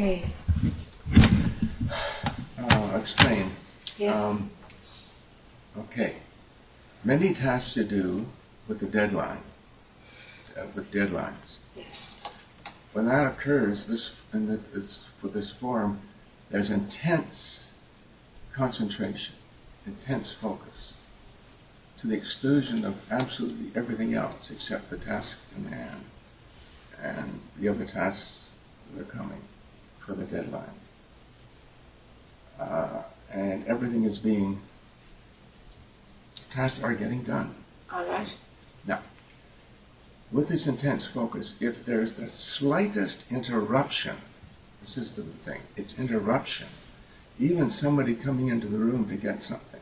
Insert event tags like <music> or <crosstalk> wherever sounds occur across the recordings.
Okay. I'll explain. Yes. Um, okay. Many tasks to do with a deadline, uh, with deadlines. yes. When that occurs, this in the, this for this form, there's intense concentration, intense focus, to the exclusion of absolutely everything else except the task in hand and the other tasks that are coming for the deadline. Uh, and everything is being, tasks are getting done. All right. Now, with this intense focus, if there's the slightest interruption, this is the thing, it's interruption. Even somebody coming into the room to get something.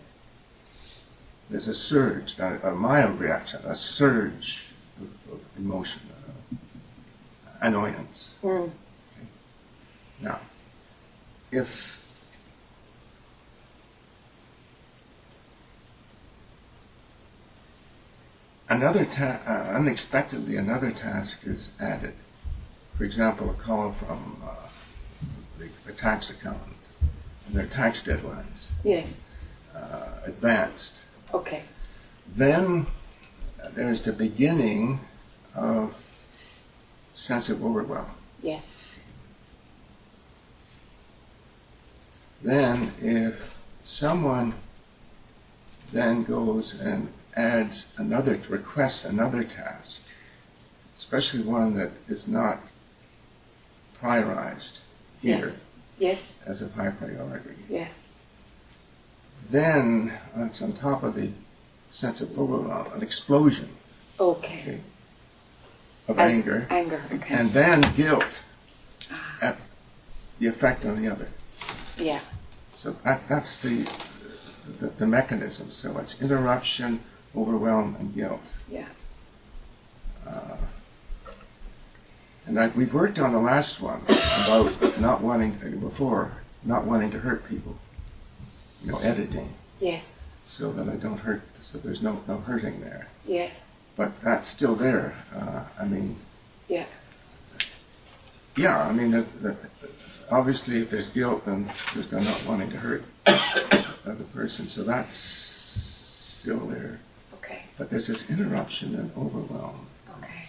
There's a surge, a, a mild reaction, a surge of, of emotion, uh, annoyance. Mm. Now, if another ta- uh, unexpectedly another task is added, for example, a call from uh, the, the tax accountant and their tax deadlines Yes. uh, advanced, Okay. then there's the beginning of sense of overwhelm. Yes. Then, if someone then goes and adds another, requests another task, especially one that is not prioritized here Yes. Yes. as a high priority, Yes. then it's on top of the sense of overwhelm, an explosion Okay. of As- anger, Anger. Okay. and then guilt ah. at the effect on the other. Yeah. So that, that's the, the the mechanism. So it's interruption, overwhelm, and guilt. Yeah. Uh, and I, we've worked on the last one about not wanting before not wanting to hurt people. You know, editing Yes. so that I don't hurt. So there's no no hurting there. Yes. But that's still there. Uh, I mean. Yeah. Yeah. I mean, the, the, obviously, if there's guilt, then there's the not wanting to hurt the other person. So that's still there. Okay. But there's this interruption and overwhelm. Okay.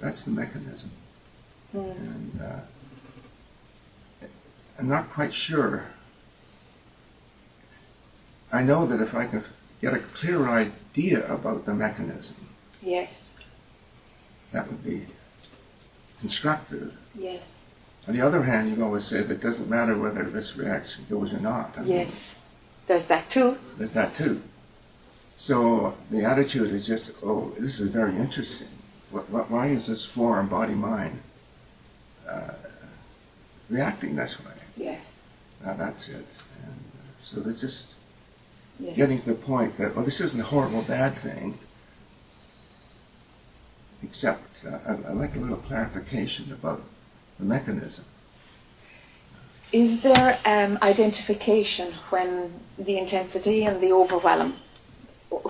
That's the mechanism. Mm. And uh, I'm not quite sure. I know that if I could get a clear idea about the mechanism, Yes. that would be constructive. Yes. On the other hand, you can always say that it doesn't matter whether this reaction goes or not. I mean, Yes. There's that too. There's that too. So the attitude is just, oh, this is very interesting. What, what, why is this form, body, mind, uh, reacting this way? Yes. Now that's it. And so it's just Yeah. getting to the point that, well, this isn't a horrible bad thing, except uh, I, I'd like a little clarification about the mechanism. Is there um, identification when the intensity and the overwhelm,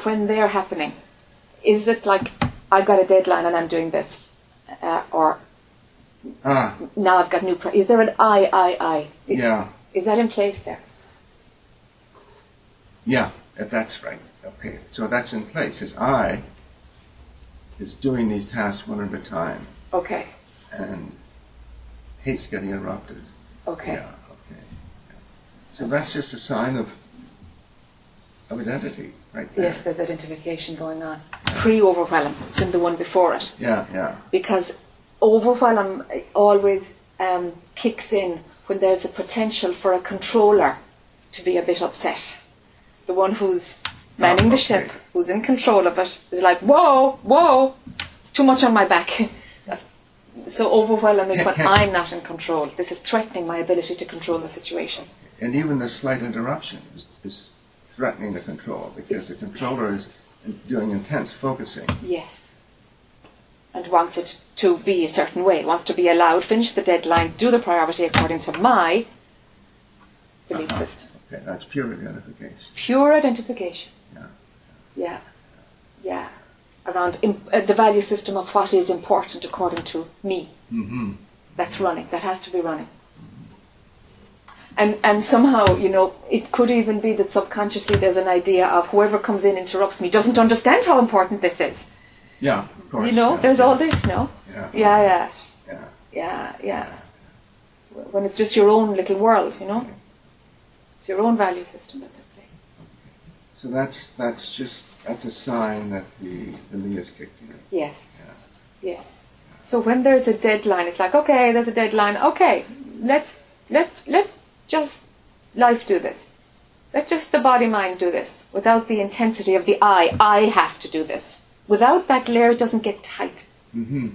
when they're happening? Is it like I've got a deadline and I'm doing this, uh, or Ah, now I've got new? Pro- is there an I, I, I? yeah, Is that in place there? yeah, if that's right. Okay, so that's in place. Is I is doing these tasks one at a time Okay. and hates getting interrupted. Okay. Yeah, okay. So that's just a sign of of identity right there. Yes, there's identification going on. Pre-overwhelm than the one before it, Yeah, yeah. because overwhelm always um, kicks in when there's a potential for a controller to be a bit upset. The one who's manning the okay. ship, who's in control of it, is like, whoa, whoa, it's too much on my back. <laughs> so overwhelm is <laughs> when I'm not in control. This is threatening my ability to control the situation. And even the slight interruption is, is threatening the control because the controller is doing intense focusing. Yes. And wants it to be a certain way, wants to be allowed, finish the deadline, do the priority according to my belief Uh-huh. system. Okay, that's pure identification. It's pure identification. Yeah. Yeah. Yeah. Around uh, the value system of what is important according to me. Mm-hmm. That's running. That has to be running. And, and somehow, you know, it could even be that subconsciously there's an idea of whoever comes in interrupts me doesn't understand how important this is. Yeah, of course. You know, yeah, there's yeah, all this, no? Yeah. Yeah, yeah, Yeah. yeah, yeah. When it's just your own little world, you know? It's your own value system that's at play. So that's that's just that's a sign that the the me is kicked in. Yes. Yeah. Yes. So when there's a deadline, it's like, okay, there's a deadline. Okay, let's let let just life do this. Let just the body mind do this without the intensity of the I. I have to do this. Without that layer, it doesn't get tight. Mm-hmm.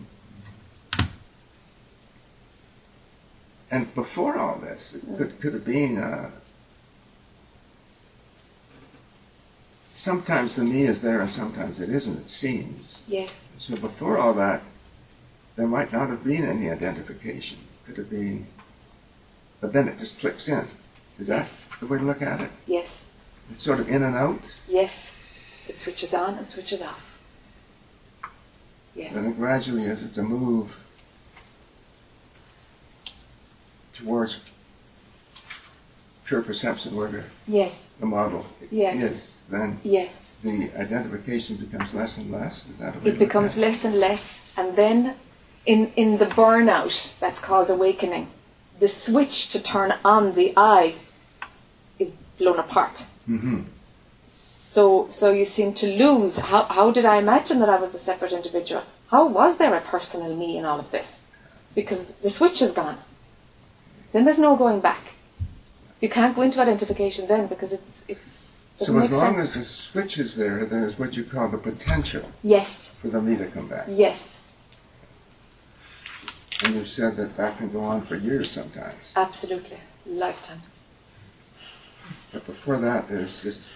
And before all this, it could could have been uh, sometimes the me is there and sometimes it isn't. It seems. Yes. So before all that, there might not have been any identification. Could have been, but then it just clicks in. Is that Yes. the way to look at it? Yes. It's sort of in and out. Yes. It switches on and switches off. Yes. And then gradually, as it's a move towards pure perception, the, Yes. the model Yes. is, then Yes. the identification becomes less and less. Is that It becomes less and less, and then in in the burnout, that's called awakening. The switch to turn on the I is blown apart. Mm-hmm. So so you seem to lose. How how did I imagine that I was a separate individual? How was there a personal me in all of this? Because the switch is gone. Then there's no going back. You can't go into identification then because it's it's. So as long sense. as the switch is there, there's what you call the potential yes, for the me to come back. yes, And you said that that can go on for years sometimes. absolutely, lifetime. But before that, there's just,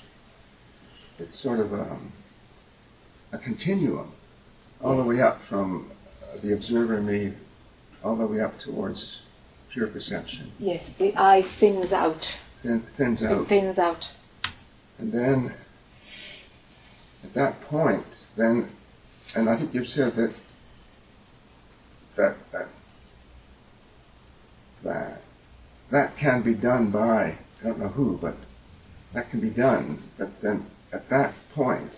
it's sort of a, a continuum, all the way up from the observer me, all the way up towards pure perception. Yes, the I thins out. Then thins It out. thins out. And then, at that point, then, and I think you've said that, that, that, that, that can be done by, I don't know who, but that can be done. But then, at that point,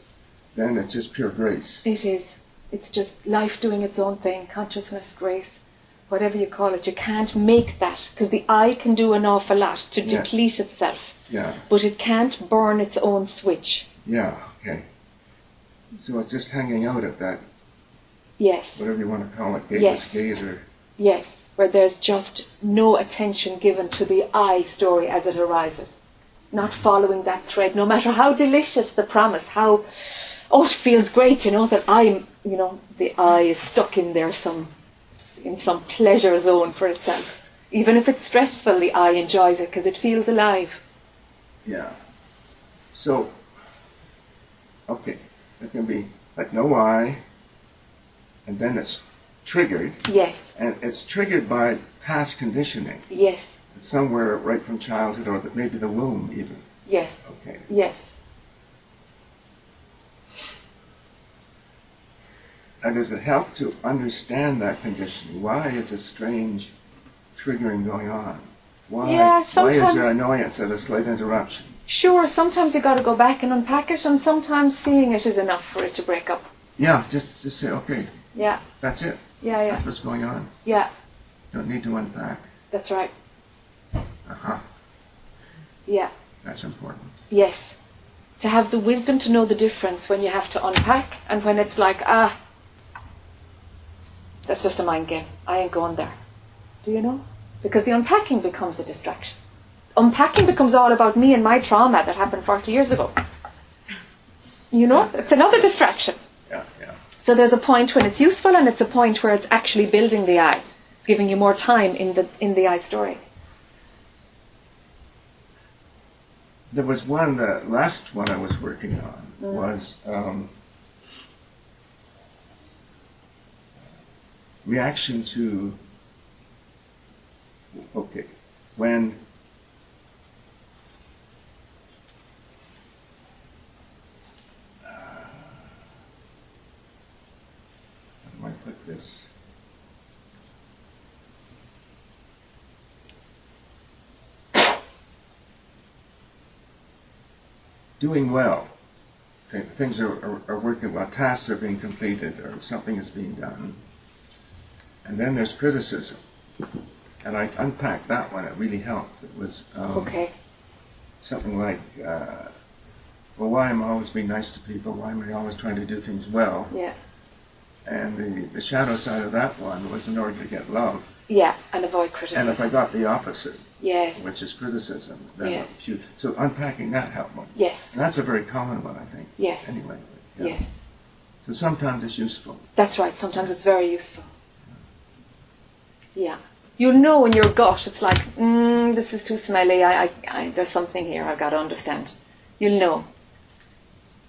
then it's just pure grace. It is. It's just life doing its own thing, consciousness, grace, whatever you call it. You can't make that because the I can do an awful lot to Yeah. deplete itself, Yeah, but it can't burn its own switch. yeah, okay. So it's just hanging out at that, Yes, whatever you want to call it, gateless Yes. gate or, yes, where there's just no attention given to the I story as it arises. Not following that thread, no matter how delicious the promise, how, oh, it feels great, you know, that I'm, you know, the I is stuck in there some, in some pleasure zone for itself. Even if it's stressful, the I enjoys it because it feels alive. yeah. So, okay, it can be like no I, and then it's triggered, Yes, and it's triggered by past conditioning. yes, It's somewhere right from childhood, or maybe the womb even. yes, Okay. yes. And does it help to understand that condition? Why is a strange triggering going on? Why, Yeah, why is there annoyance at a slight interruption? Sure, sometimes you've got to go back and unpack it, and sometimes seeing it is enough for it to break up. Yeah, just just say, okay, Yeah, that's it. yeah, yeah, That's what's going on. yeah. You Don't need to unpack. That's right. Uh-huh. Yeah. That's important. Yes. To have the wisdom to know the difference when you have to unpack and when it's like, ah, that's just a mind game. I ain't going there. Do you know? Because the unpacking becomes a distraction. Unpacking becomes all about me and my trauma that happened 40 years ago. You know? It's another distraction. Yeah, yeah. So there's a point when it's useful and it's a point where it's actually building the I. It's giving you more time in the in the I story. There was one, the last one I was working on was um, reaction to, okay, when uh, how do I put this? Doing well things are, are, are, working well, tasks are being completed, or something is being done. And then there's criticism. And I unpacked that one, it really helped. It was um, Okay. something like, uh, well, why am I always being nice to people? Why am I always trying to do things well? Yeah. And the, the shadow side of that one was in order to get love. Yeah. And avoid criticism. And if I got the opposite, yes. which is criticism, then Yes. So unpacking that helped me. yes. And that's a very common one, I think. Yes. Anyway. yeah. Yes. So sometimes it's useful. That's right. Sometimes it's very useful. Yeah. You'll know in your gut, it's like, mm, this is too smelly. I, I, I, there's something here I've got to understand. You'll know.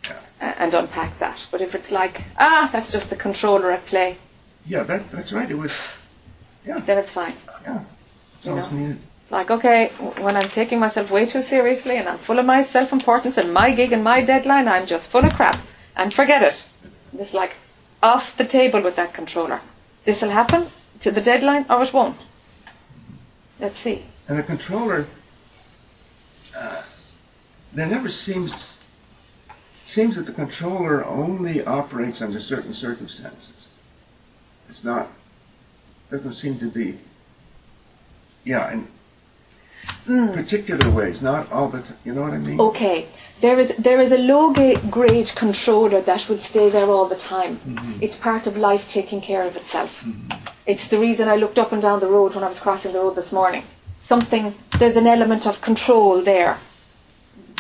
Yeah. And unpack that. But if it's like, ah, that's just the controller at play, Yeah, that, that's right. It was, yeah. then it's fine. it's You always know. needed. It's like, okay, when I'm taking myself way too seriously and I'm full of my self-importance and my gig and my deadline, I'm just full of crap. And forget it. Just like, off the table with that controller. This'll happen to the deadline or it won't. Let's see. And the controller, uh, there never seems seems that the controller only operates under certain circumstances. It's not doesn't seem to be. Yeah, in Mm. particular ways, not all the time. You know what I mean? Okay, there is there is a low grade controller that would stay there all the time. It's part of life taking care of itself. It's the reason I looked up and down the road when I was crossing the road this morning. Something there's an element of control there,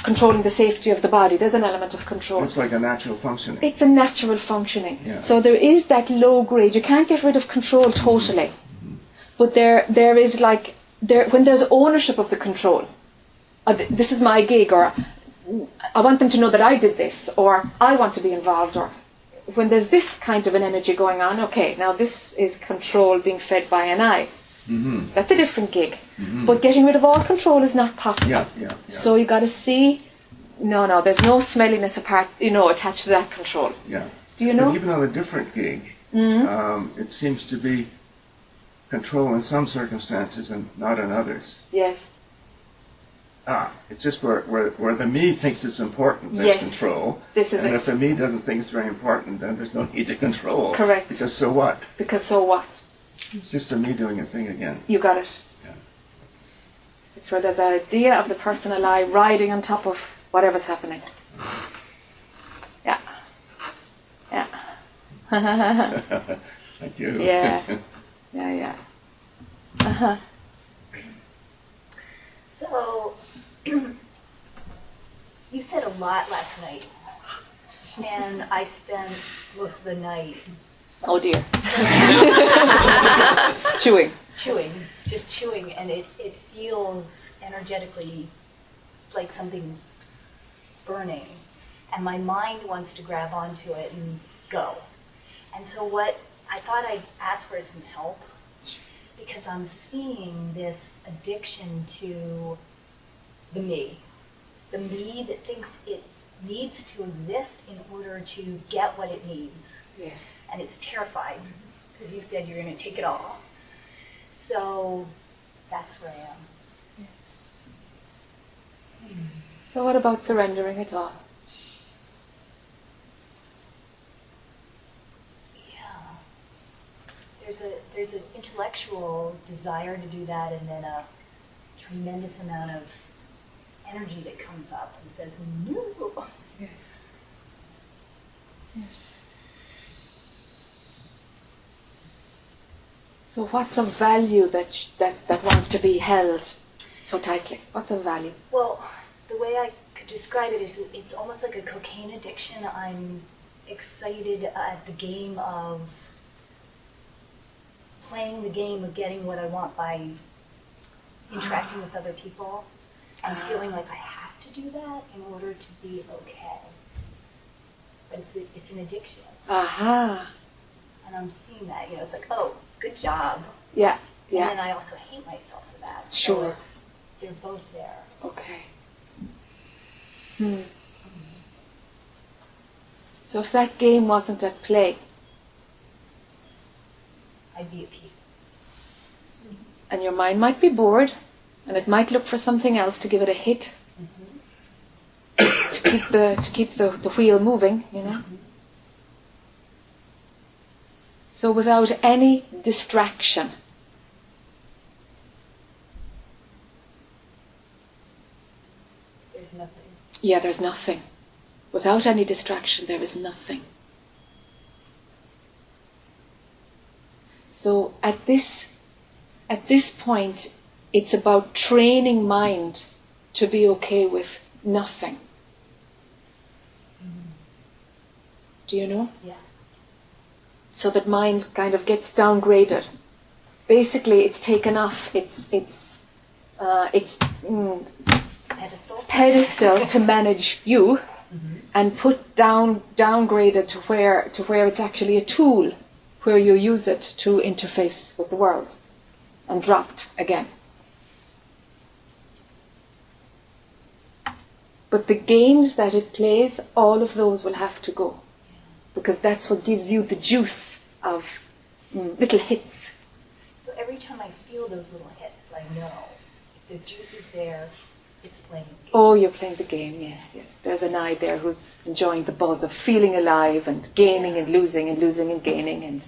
controlling the safety of the body. There's an element of control. It's like a natural functioning. It's a natural functioning. Yeah. So there is that low grade. You can't get rid of control totally, but there there is like there when there's ownership of the control. Uh, this is my gig, or I want them to know that I did this, or I want to be involved, or when there's this kind of an energy going on. Okay, now this is control being fed by an I. Mm-hmm. That's a different gig. But getting rid of all control is not possible. Yeah, yeah, yeah. So you got to see. No, no, there's no smelliness apart, you know, attached to that control. yeah. Do you But know? even on a different gig, Mhm. um, it seems to be control in some circumstances and not in others. Yes. Ah, it's just where, where, where the me thinks it's important, there's Yes. control. This is and it. if the me doesn't think it's very important, then there's no <laughs> need to control. Correct. Because so what? Because so what? It's just the me doing its thing again. You got it. Yeah. It's where there's an idea of the personal I riding on top of whatever's happening. <sighs> Yeah. Yeah. <laughs> Thank you. Yeah. <laughs> yeah, yeah. Uh-huh. So, <clears throat> you said a lot last night, and I spent most of the night Oh dear. <laughs> <laughs> Chewing. chewing, just chewing, and it, it feels energetically like something's burning, and my mind wants to grab onto it and go. And so, what I thought I'd ask for some help because I'm seeing this addiction to the me, the me that thinks it needs to exist in order to get what it needs Yes. and it's terrified because you said you're going to take it all. So that's where I am. So what about surrendering it all? Yeah. There's a there's an intellectual desire to do that, and then a tremendous amount of energy that comes up and says no. Yes. So what's a value that, sh- that, that wants to be held so tightly? What's a value? Well, the way I could describe it is it's almost like a cocaine addiction. I'm excited at the game of playing the game of getting what I want by interacting ah. with other people and Ah. feeling like I have to do that in order to be okay. But it's, a, it's an addiction. Aha. And I'm seeing that, you know, it's like, oh, good job. Yeah, And yeah. then I also hate myself for that. Sure. it's- they're both there. Okay. Hmm. So if that game wasn't at play I'd be at peace. and your mind might be bored and it might look for something else to give it a hit, mm-hmm. to keep the to keep the, the wheel moving, you know. So without any distraction. There's nothing. Yeah, there's nothing. Without any distraction, there is nothing. So at this at this point, it's about training mind to be okay with nothing. Do you know? Yeah. So that mind kind of gets downgraded. Basically, it's taken off its its uh, its mm, Pedestal. pedestal to <laughs> manage you, and put down downgraded to where to where it's actually a tool, where you use it to interface with the world, and dropped again. But the games that it plays, all of those will have to go. Because that's what gives you the juice of mm, little hits. So every time I feel those little hits, I know the juice is there, it's playing. the game. Oh, you're playing the game, yes, yes. There's an I there who's enjoying the buzz of feeling alive and gaining and losing and losing and gaining and,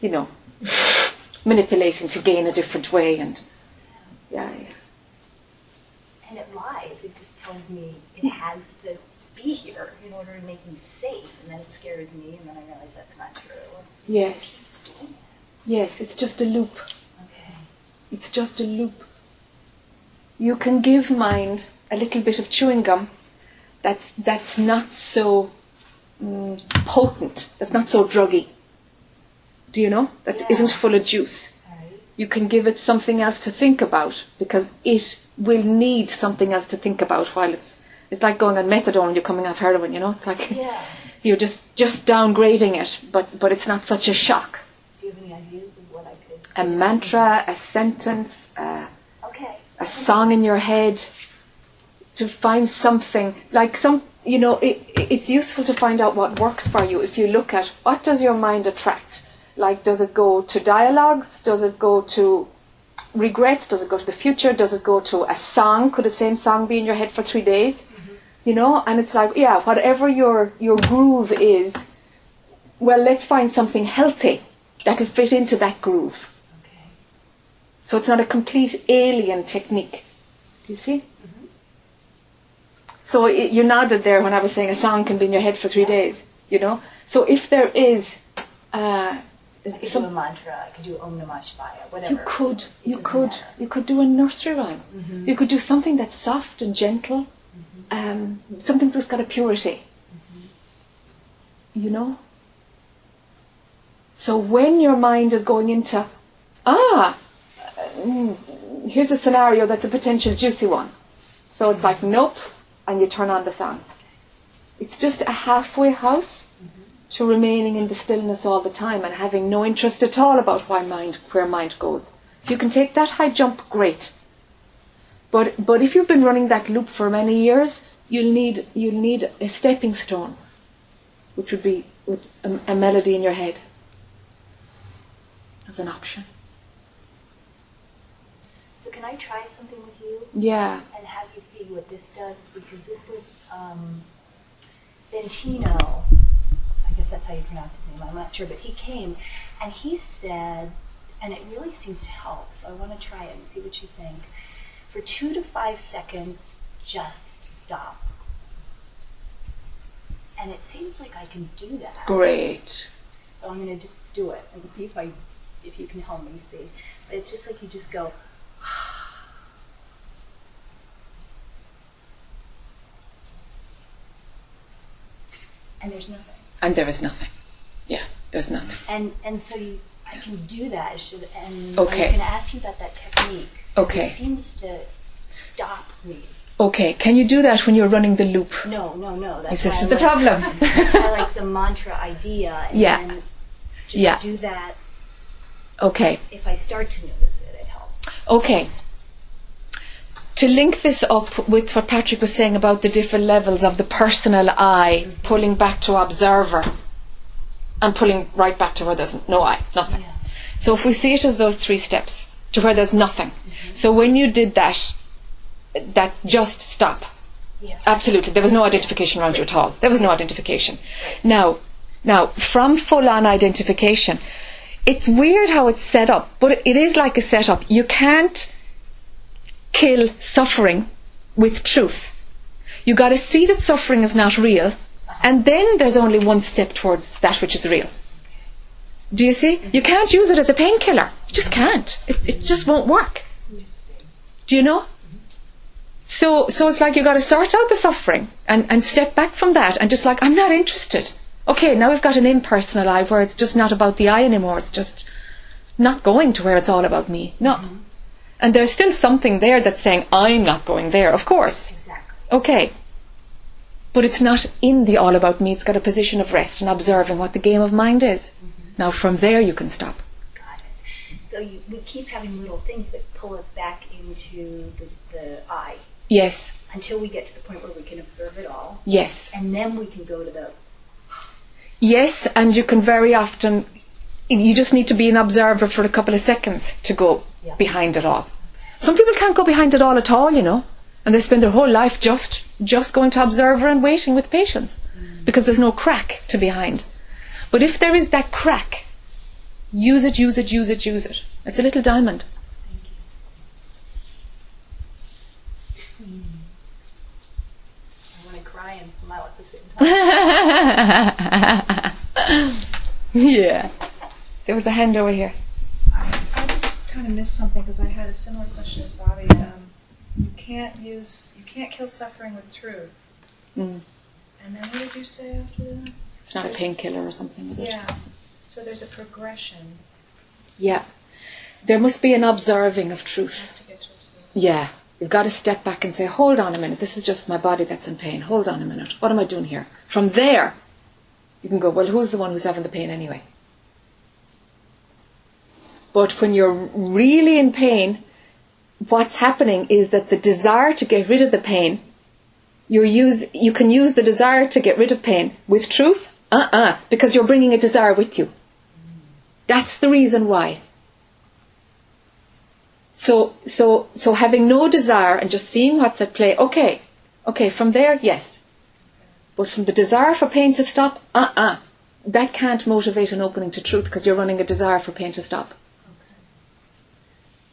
you know, <laughs> manipulating to gain a different way and, yeah, yeah. And it lies. It just tells me it has to be here in order to make me safe, and then it scares me, and then I realize that's not true. Yes, It's yes, it's just a loop. Okay. It's just a loop. You can give mind a little bit of chewing gum that's, that's not so mm, potent, that's not so druggy. Do you know? That Yeah. not full of juice. Right. You can give it something else to think about because it will need something else to think about while it's. It's like going on methadone and you're coming off heroin, you know? It's like Yeah. <laughs> you're just, just downgrading it, but, but it's not such a shock. Do you have any ideas of what I could? A mantra, a sentence, uh, Okay. a song in your head to find something like some you know it, it's useful to find out what works for you if you look at what does your mind attract like does it go to dialogues does it go to regrets does it go to the future does it go to a song could the same song be in your head for three days you know and it's like yeah whatever your your groove is well let's find something healthy that'll fit into that groove Okay. so it's not a complete alien technique. Do you see? Mhm. So it, you nodded there when I was saying a song can be in your head for three days, you know? So if there is, uh, I could do a mantra. I could do Om Namah Shivaya. Whatever. you could, you could, matter. you could do a nursery rhyme. Mhm. You could do something that's soft and gentle, um, something that's got a purity. You know? So when your mind is going into, ah, mm, here's a scenario that's a potential juicy one. So it's like, nope, and you turn on the song. It's just a halfway house to remaining in the stillness all the time and having no interest at all about why mind, where mind goes. If you can take that high jump, great. But but if you've been running that loop for many years, you'll need you'll need a stepping stone, which would be a, a melody in your head as an option. So can I try something with you Yeah. and have you see what this does? Because this was um, Bentino. I guess that's how you pronounce his name. I'm not sure, but he came and he said, and it really seems to help. So I want to try it and see what you think. For two to five seconds, just stop. And it seems like I can do that. Great. So I'm going to just do it and see if I, if you can help me see. But it's just like you just go. <sighs> And there's nothing. And there is nothing. Yeah, there's nothing. And and so you, I can do that. Should, and Okay. I to ask you about that technique. Okay. It seems to stop me. Okay, can you do that when you're running the loop? No, no, no. That's This is I the like- problem. <laughs> That's why I like the <laughs> mantra idea. And Yeah. Yeah. do that. Okay. If I start to notice it, it helps. Okay. To link this up with what Patrick was saying about the different levels of the personal I, pulling back to observer and pulling right back to where there's no I, nothing. Yeah. So if we see it as those three steps to where there's nothing. So when you did that, that just stop, Yeah. Absolutely. There was no identification around you at all. There was no identification. Now, now, from full on identification, it's weird how it's set up, but it is like a setup. You can't kill suffering with truth. You got to see that suffering is not real, and then there's only one step towards that which is real. Do you see? You can't use it as a painkiller. Just can't. It, it just won't work. Do you know? So, so it's like you've got to sort out the suffering and, and step back from that and just like, I'm not interested. Okay, now we've got an impersonal I where it's just not about the I anymore. It's just not going to where it's all about me. No. Mm-hmm. And there's still something there that's saying, I'm not going there, of course. Exactly. Okay. But it's not in the all about me. It's got a position of rest and observing what the game of mind is. Mm-hmm. Now from there you can stop. So you, we keep having little things that pull us back into the, the I Yes, until we get to the point where we can observe it all, yes. and then we can go to the Yes, and you can very often, you just need to be an observer for a couple of seconds to go Yeah. behind it all. Some people can't go behind it all at all, you know, and they spend their whole life just just going to observer and waiting with patience mm. because there's no crack to behind. But if there is that crack, use it, use it, use it, use it. It's a little diamond. Thank you. I want to cry and smile at the same <laughs> time. yeah. There was a hand over here. I just kind of missed something because I had a similar question as Bobby. Um, you can't use, you can't kill suffering with truth. Mm. And then what did you say after that? It's not a painkiller or something, is it? Yeah. So there's a progression Yeah. There must be an observing of truth. Yeah. You've got to step back and say, hold on a minute, this is just my body that's in pain. Hold on a minute. What am I doing here? From there, you can go, well, who's the one who's having the pain anyway? But when you're really in pain, what's happening is that the desire to get rid of the pain, you use, you can use the desire to get rid of pain with truth, uh-uh, because you're bringing a desire with you. That's the reason why. So, so, so having no desire and just seeing what's at play, okay, okay, from there, yes. But from the desire for pain to stop, uh-uh. That can't motivate an opening to truth because you're running a desire for pain to stop. Okay.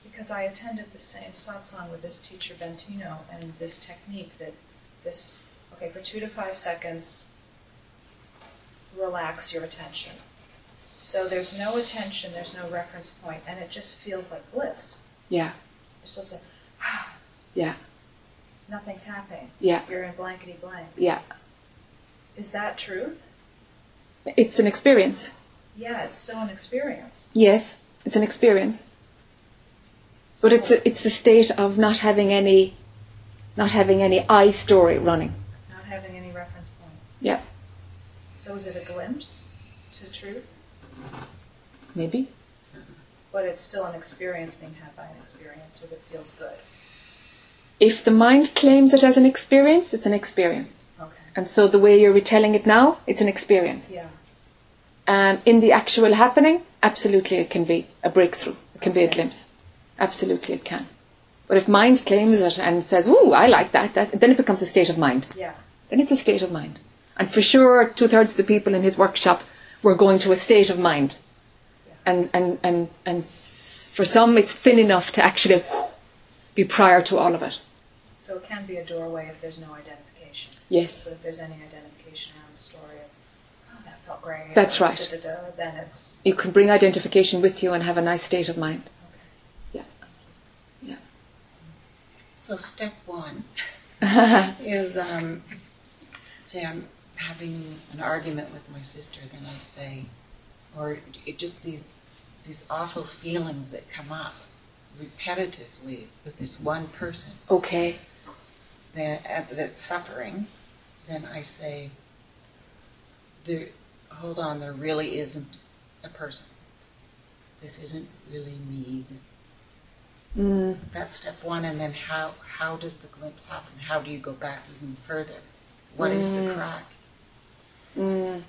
Because I attended the same satsang with this teacher Bentino and this technique that this, okay, for two to five seconds, relax your attention. So there's no attention, there's no reference point, and it just feels like bliss. Yeah, It's just like, ah, yeah, nothing's happening. yeah, You're in blankety blank. yeah. Is that truth? It's an experience. Yeah, it's still an experience. Yes, it's an experience. But it's a, it's the state of not having any, not having any I story running. not having any reference point. Yeah, So is it a glimpse to truth? Maybe. But it's still an experience being had by an experiencer that feels good. If the mind claims it as an experience, it's an experience. Okay. And so the way you're retelling it now, it's an experience. Yeah. Um, in the actual happening, absolutely it can be a breakthrough. It can be a glimpse. Absolutely it can. But if mind claims it and says, ooh, I like that, that, then it becomes a state of mind. Yeah. Then it's a state of mind. And for sure, two thirds of the people in his workshop were going to a state of mind. And, and, and, and for some, it's thin enough to actually be prior to all of it. So it can be a doorway if there's no identification. Yes. So if there's any identification around the story of, oh, that felt great. That's right. then it's You can bring identification with you and have a nice state of mind. okay. Yeah. Yeah. So step one <laughs> is, um, say I'm having an argument with my sister, then I say, or it just these these awful feelings that come up repetitively with this one person okay. that uh, that's suffering, then I say, there, hold on, there really isn't a person. This isn't really me. This Mm. That's step one, and then how how does the glimpse happen? How do you go back even further? What is the Mm. crack? Mm.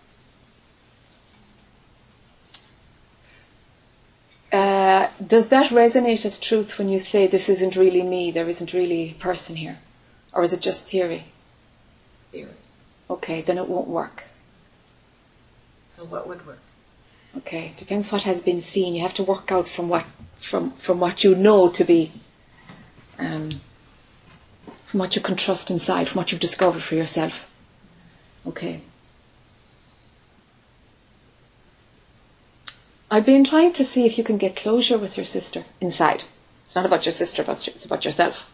Uh, does that resonate as truth when you say this isn't really me, there isn't really a person here? Or is it just theory? Theory. Okay, then it won't work. So what would work? Okay, depends what has been seen. You have to work out from what from from what you know to be, um, from what you can trust inside, from what you've discovered for yourself. Okay. I'd be inclined to see if you can get closure with your sister inside. It's not about your sister, it's about yourself.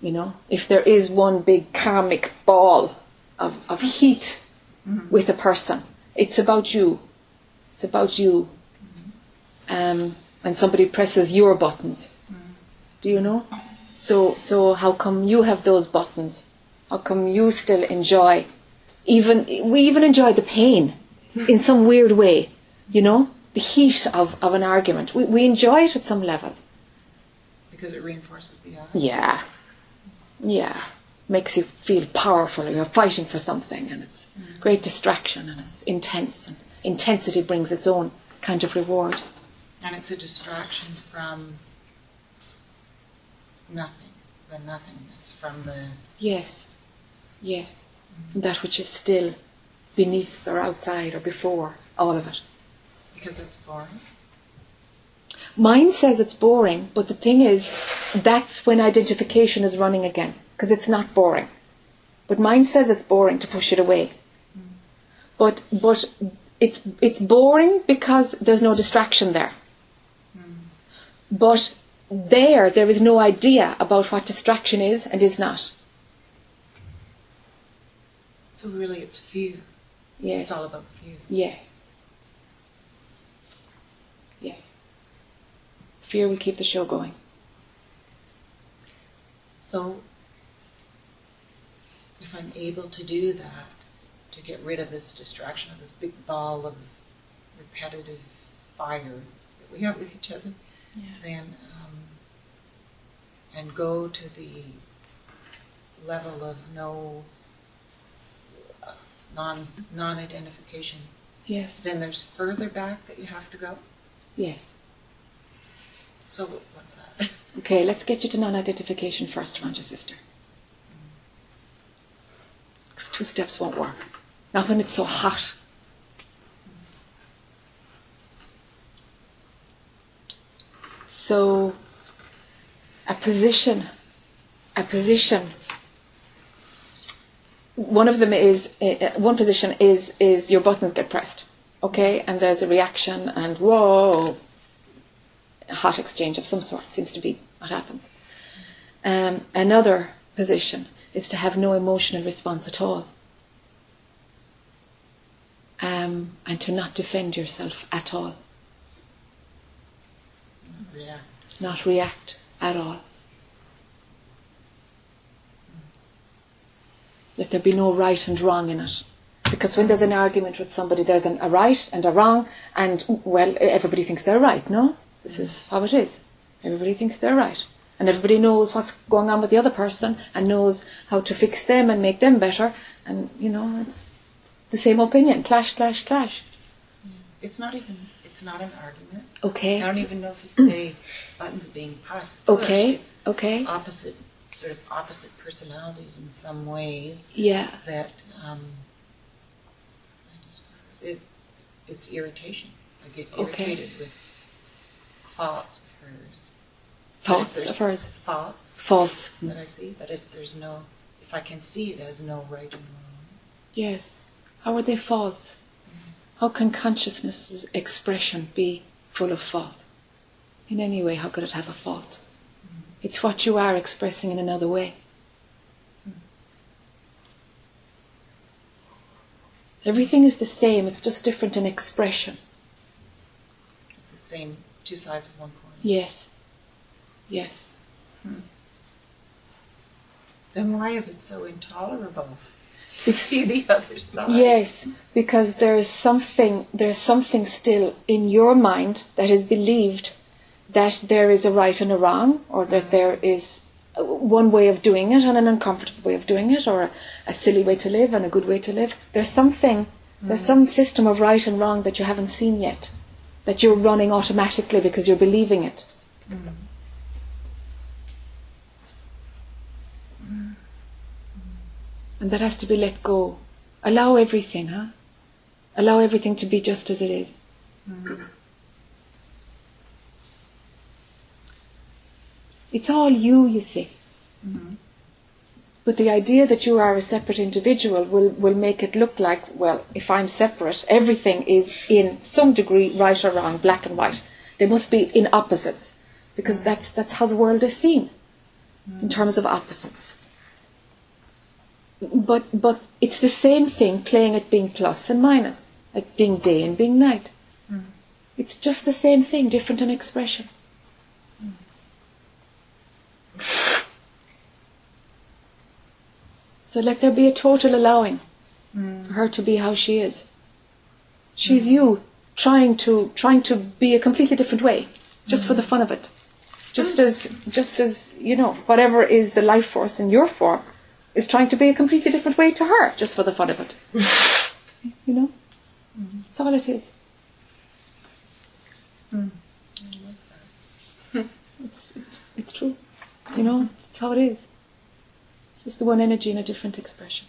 You know, if there is one big karmic ball of, of heat mm-hmm. with a person, it's about you. It's about you. Mm-hmm. Um, when somebody presses your buttons, mm-hmm. do you know? So, so how come you have those buttons? How come you still enjoy? Even we even enjoy the pain in some weird way. You know, the heat of, of an argument. We we enjoy it at some level. Because it reinforces the I. Yeah. Yeah. Makes you feel powerful. You're fighting for something and it's mm-hmm. great distraction and it's intense. And intensity brings its own kind of reward. And it's a distraction from nothing, the nothingness, from the Yes. Yes. Mm-hmm. That which is still beneath or outside or before all of it. because it's boring. Mine says it's boring, but the thing is, that's when identification is running again, because it's not boring. But mine says it's boring to push it away. Hmm. But but it's it's boring because there's no distraction there. Hmm. But there, there is no idea about what distraction is and is not. So really, it's fear. Yes. It's all about fear. Yes. Yes. Fear will keep the show going. So, if I'm able to do that, to get rid of this distraction of this big ball of repetitive fire that we have with each other, then um, and go to the level of no non non identification, Yes. then there's further back that you have to go. Yes. So what's that? <laughs> Okay, let's get you to non-identification first around your sister. 'Cause two steps won't work. Not when it's so hot. So, a position, a position. One of them is uh, one position is is your buttons get pressed, okay, and there's a reaction and whoa, hot exchange of some sort seems to be what happens. Um, another position is to have no emotional response at all. Um, and to not defend yourself at all, Yeah. not react at all. Let there be no right and wrong in it. Because when there's an argument with somebody, there's an, a right and a wrong, and well, everybody thinks they're right, no? This is how it is. Everybody thinks they're right. And everybody knows what's going on with the other person and knows how to fix them and make them better. And, you know, it's the same opinion. Clash, clash, clash. Mm. It's not even. It's not an argument. Okay. I don't even know if you say buttons being pu- pushed. Okay. It's Okay. opposite, sort of opposite personalities in some ways Yeah. that um, it, it's irritation. I get Okay. irritated with thoughts of hers. Thoughts of hers. Thoughts False. that I see, but if there's no, if I can see it as no right and wrong, Yes. How are they false? How can consciousness's expression be full of fault? In any way, how could it have a fault? It's what you are expressing in another way. Everything is the same, it's just different in expression. the same two sides of one coin. Yes. Yes. Hmm. Then why is it so intolerable <laughs> to see the other side? Yes, because there is something there's something still in your mind that is believed that there is a right and a wrong, or that there is one way of doing it and an uncomfortable way of doing it, or a, a silly way to live and a good way to live. There's something, there's some system of right and wrong that you haven't seen yet, that you're running automatically because you're believing it. And that has to be let go. Allow everything, huh? Allow everything to be just as it is. It's all you, you see. Mm-hmm. But the idea that you are a separate individual will, will make it look like, well, if I'm separate, everything is in some degree right or wrong, black and white. They must be in opposites, because mm-hmm. that's, that's how the world is seen, in mm-hmm. terms of opposites. But, but it's the same thing playing at being plus and minus, like being day and being night. It's just the same thing, different in expression. So let there be a total allowing for her to be how she is. She's you trying to trying to be a completely different way, just for the fun of it. Just as just as, you know, whatever is the life force in your form is trying to be a completely different way to her, just for the fun of it. <laughs> you know? Mm-hmm. That's all it is. Mm. Hmm. It's, it's, it's true. You know, it's how it is. It's just the one energy in a different expression.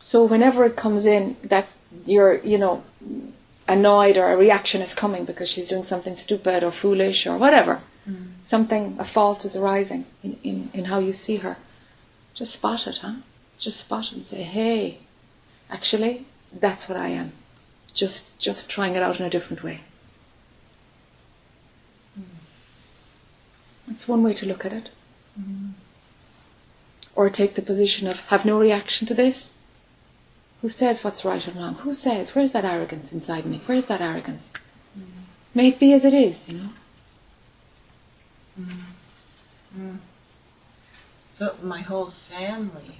So whenever it comes in that you're, you know, annoyed or a reaction is coming because she's doing something stupid or foolish or whatever, mm. something, a fault is arising in, in, in how you see her, just spot it, huh? Just spot it and say, hey, actually, that's what I am. Just, just trying it out in a different way. That's one way to look at it. Or take the position of have no reaction to this. Who says what's right or wrong? Who says? Where's that arrogance inside me? Where's that arrogance? May it be as it is, you know. So my whole family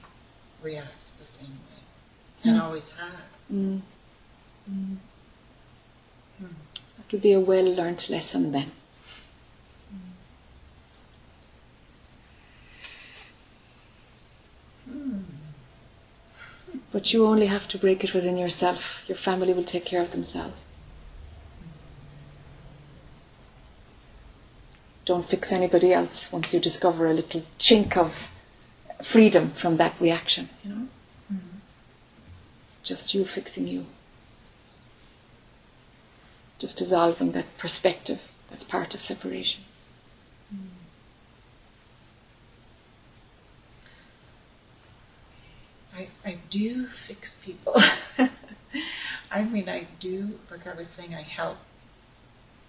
reacts the same way, and always has. Mm. That will be a well learnt lesson then. But you only have to break it within yourself. Your family will take care of themselves. Don't fix anybody else once you discover a little chink of freedom from that reaction, you know? It's just you fixing you. Just dissolving that perspective that's part of separation. I, I do fix people. <laughs> I mean, I do, like I was saying, I help.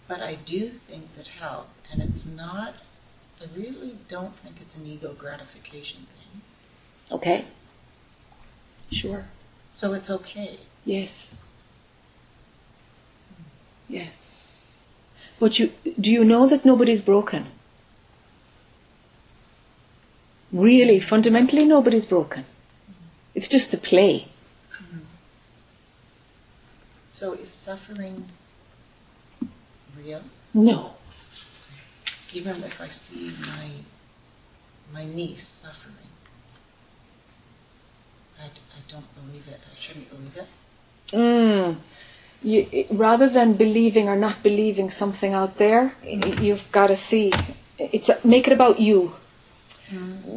But I do think that help, and it's not, I really don't think it's an ego gratification thing. Okay? Sure. So it's okay. Yes. Hmm. Yes. But you do you know that nobody's broken? Really, fundamentally nobody's broken. It's just the play. So is suffering real? No. Even if I see my my niece suffering, I, I don't believe it. I shouldn't believe it. Mm. You, rather than believing or not believing something out there, you've got to see. It's make it about you.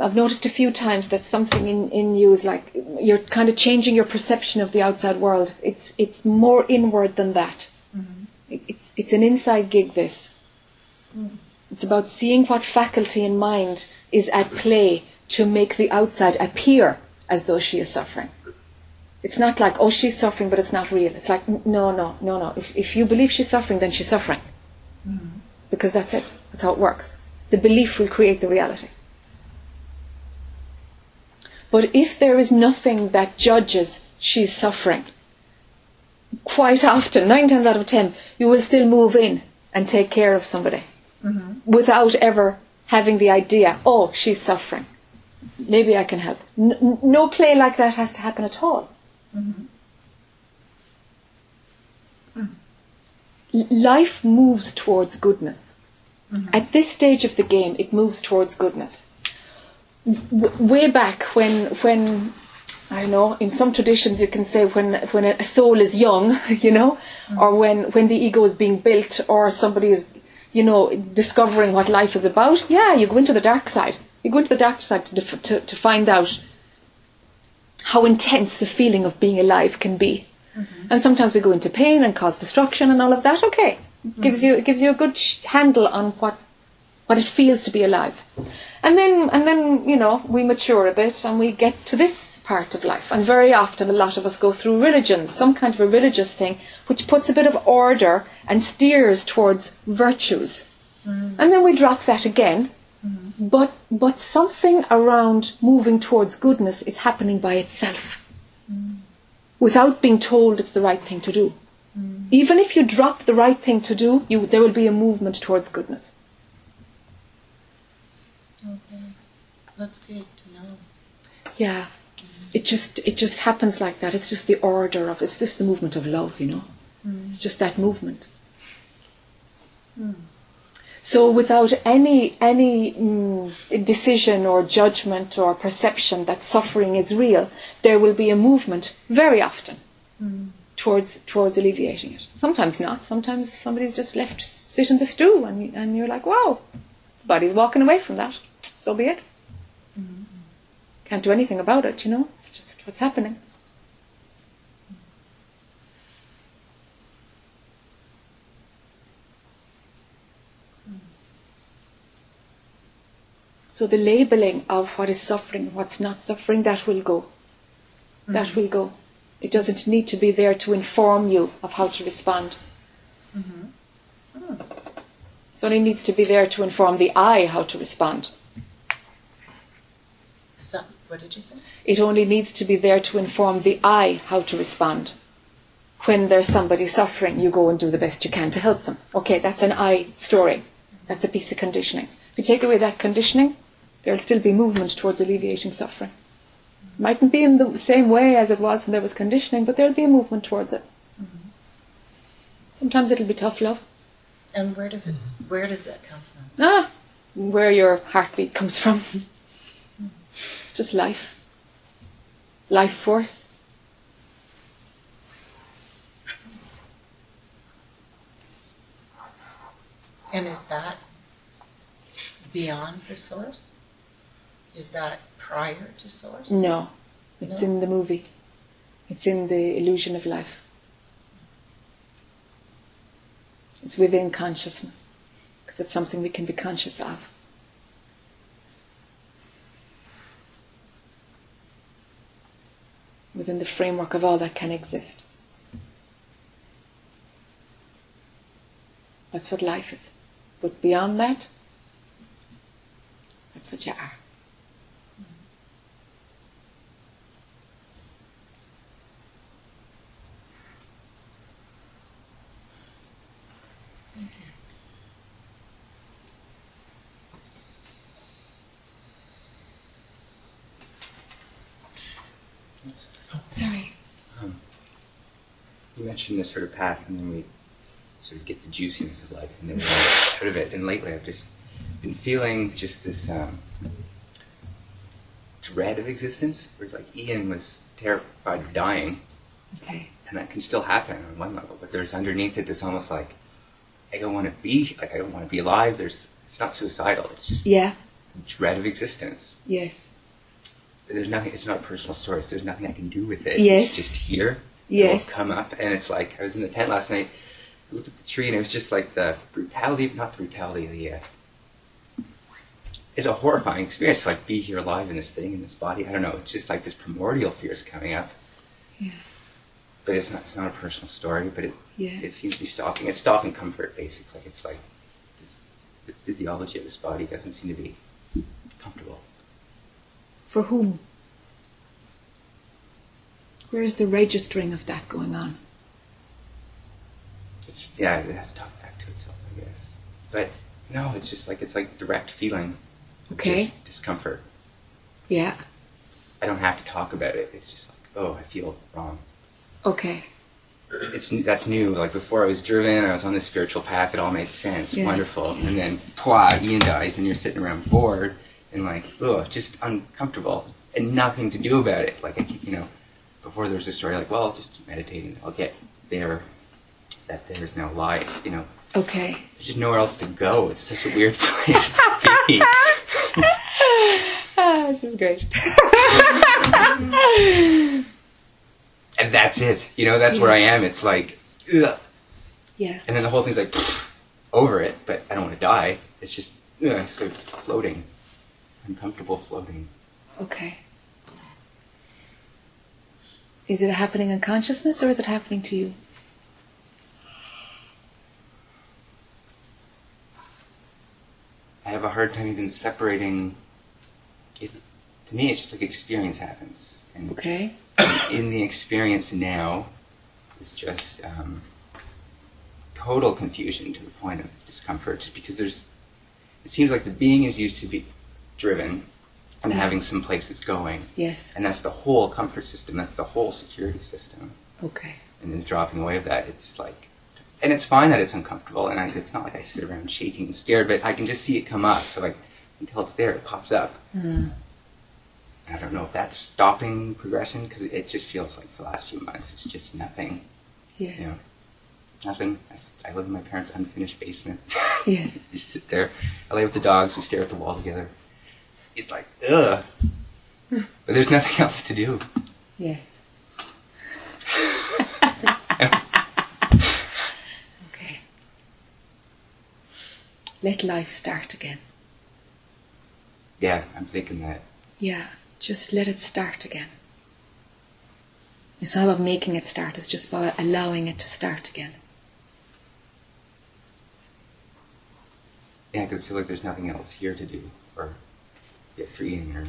I've noticed a few times that something in, in you is like you're kind of changing your perception of the outside world. It's it's more inward than that. Mm-hmm. It, it's it's an inside gig. This. Mm. It's about seeing what faculty and mind is at play to make the outside appear as though she is suffering. It's not like, oh, she's suffering, but it's not real. It's like, no, no, no, no. If, if you believe she's suffering, then she's suffering. Mm. Because that's it. That's how it works. The belief will create the reality. But if there is nothing that judges she's suffering, quite often, nine times out of ten, you will still move in and take care of somebody mm-hmm. without ever having the idea, oh, she's suffering. Maybe I can help. N- no play like that has to happen at all. Mm-hmm. Mm-hmm. L- Life moves towards goodness. At this stage of the game, it moves towards goodness. W- way back when, when I don't know, in some traditions you can say when when a soul is young, <laughs> you know, mm. or when when the ego is being built, or somebody is, you know, discovering what life is about. Yeah, you go into the dark side. You go into the dark side to, def- to, to find out how intense the feeling of being alive can be. Mm-hmm. And sometimes we go into pain and cause destruction and all of that. Okay, mm-hmm. gives you it gives you a good sh- handle on what what it feels to be alive. And then and then you know we mature a bit and we get to this part of life. And very often a lot of us go through religions, some kind of a religious thing, which puts a bit of order and steers towards virtues. Mm. And then we drop that again. Mm. But but something around moving towards goodness is happening by itself mm. without being told it's the right thing to do. Even if you drop the right thing to do, you, there will be a movement towards goodness. Okay. That's good to know. Yeah, it just it just happens like that. It's just the order of it's just the movement of love, you know. Hmm. It's just that movement. Hmm. So without any any mm, decision or judgment or perception that suffering is real, there will be a movement very often hmm. towards towards alleviating it. Sometimes not. Sometimes somebody's just left sit in the stew, and and you're like, wow, the body's walking away from that. So be it. Can't do anything about it, you know. It's just what's happening. So the labeling of what is suffering, what's not suffering, that will go. That mm-hmm. will go. It doesn't need to be there to inform you of how to respond. Mm-hmm. It only needs to be there to inform the I how to respond. What did you say? It only needs to be there to inform the I how to respond. When there's somebody suffering, you go and do the best you can to help them. Okay, that's an I story. That's a piece of conditioning. If you take away that conditioning, there'll still be movement towards alleviating suffering. Mightn't be in the same way as it was when there was conditioning, but there'll be a movement towards it. Sometimes it'll be tough love. And where does it where does that come from? Ah, where your heartbeat comes from. <laughs> It's just life. Life force. And is that beyond the source? Is that prior to source? No, it's No? in the movie. It's in the illusion of life. It's within consciousness because it's something we can be conscious of. Within the framework of all that can exist. That's what life is. But beyond that, that's what you are. Sorry. You mentioned this sort of path, and then we sort of get the juiciness of life, and then we get out of it. And lately, I've just been feeling just this um, dread of existence, where it's like Ian was terrified of dying, Okay. and that can still happen on one level, but there's underneath it this almost like I don't want to be, like I don't want to be alive. There's, it's not suicidal. It's just Yeah. dread of existence. Yes. There's nothing. It's not a personal source. There's nothing I can do with it. Yes. It's just here. Yes. Come up, and it's like I was in the tent last night. Looked at the tree, and it was just like the brutality, not the brutality, the. Uh, it's a horrifying experience to like be here alive in this thing in this body. I don't know. It's just like this primordial fear is coming up. Yeah. But it's not. It's not a personal story. But it. Yeah. It seems to be stalking. It's stalking comfort, basically. It's like this, the physiology of this body doesn't seem to be comfortable. For whom? Where is the registering of that going on? It's yeah, it has to talk back to itself, I guess. But no, it's just like it's like direct feeling. Okay. Just discomfort. Yeah. I don't have to talk about it. It's just like, oh, I feel wrong. Okay. It's that's new. Like before, I was driven. I was on this spiritual path. It all made sense. Yeah. Wonderful. And then, pwah, Ian dies, and you're sitting around bored and like, oh, just uncomfortable and nothing to do about it. Like you know, before there was a story like, well, just meditating. I'll get there. That there is no lies. You know, Okay. There's just nowhere else to go. It's such a weird <laughs> place to be. <laughs> Ah, this is great. <laughs> and that's it. You know, that's where I am. It's like, ugh. yeah. and then the whole thing's like over it, but I don't want to die. It's just ugh, so floating, uncomfortable floating. Okay. Is it happening in consciousness or is it happening to you? I have a hard time even separating. It to me, it's just like experience happens, and Okay. in the experience now is just um, total confusion to the point of discomfort, just because there's. It seems like the being is used to be driven and having some places going, Yes. and that's the whole comfort system. That's the whole security system. Okay. and then dropping away of that, it's like, and it's fine that it's uncomfortable, and I, it's not like I sit around shaking and scared, but I can just see it come up. So like, until it's there, it pops up. Mm. I don't know if that's stopping progression because it, it just feels like the last few months, it's just nothing. Yes. You know, nothing. I live in my parents' unfinished basement. Yes. <laughs> you sit there. I lay with the dogs. We stare at the wall together. It's like, ugh. But there's nothing else to do. Yes. okay. Let life start again. Yeah, I'm thinking that. Yeah, just let it start again. It's not about making it start, it's just about allowing it to start again. Yeah, because I feel like there's nothing else here to do or get freeing or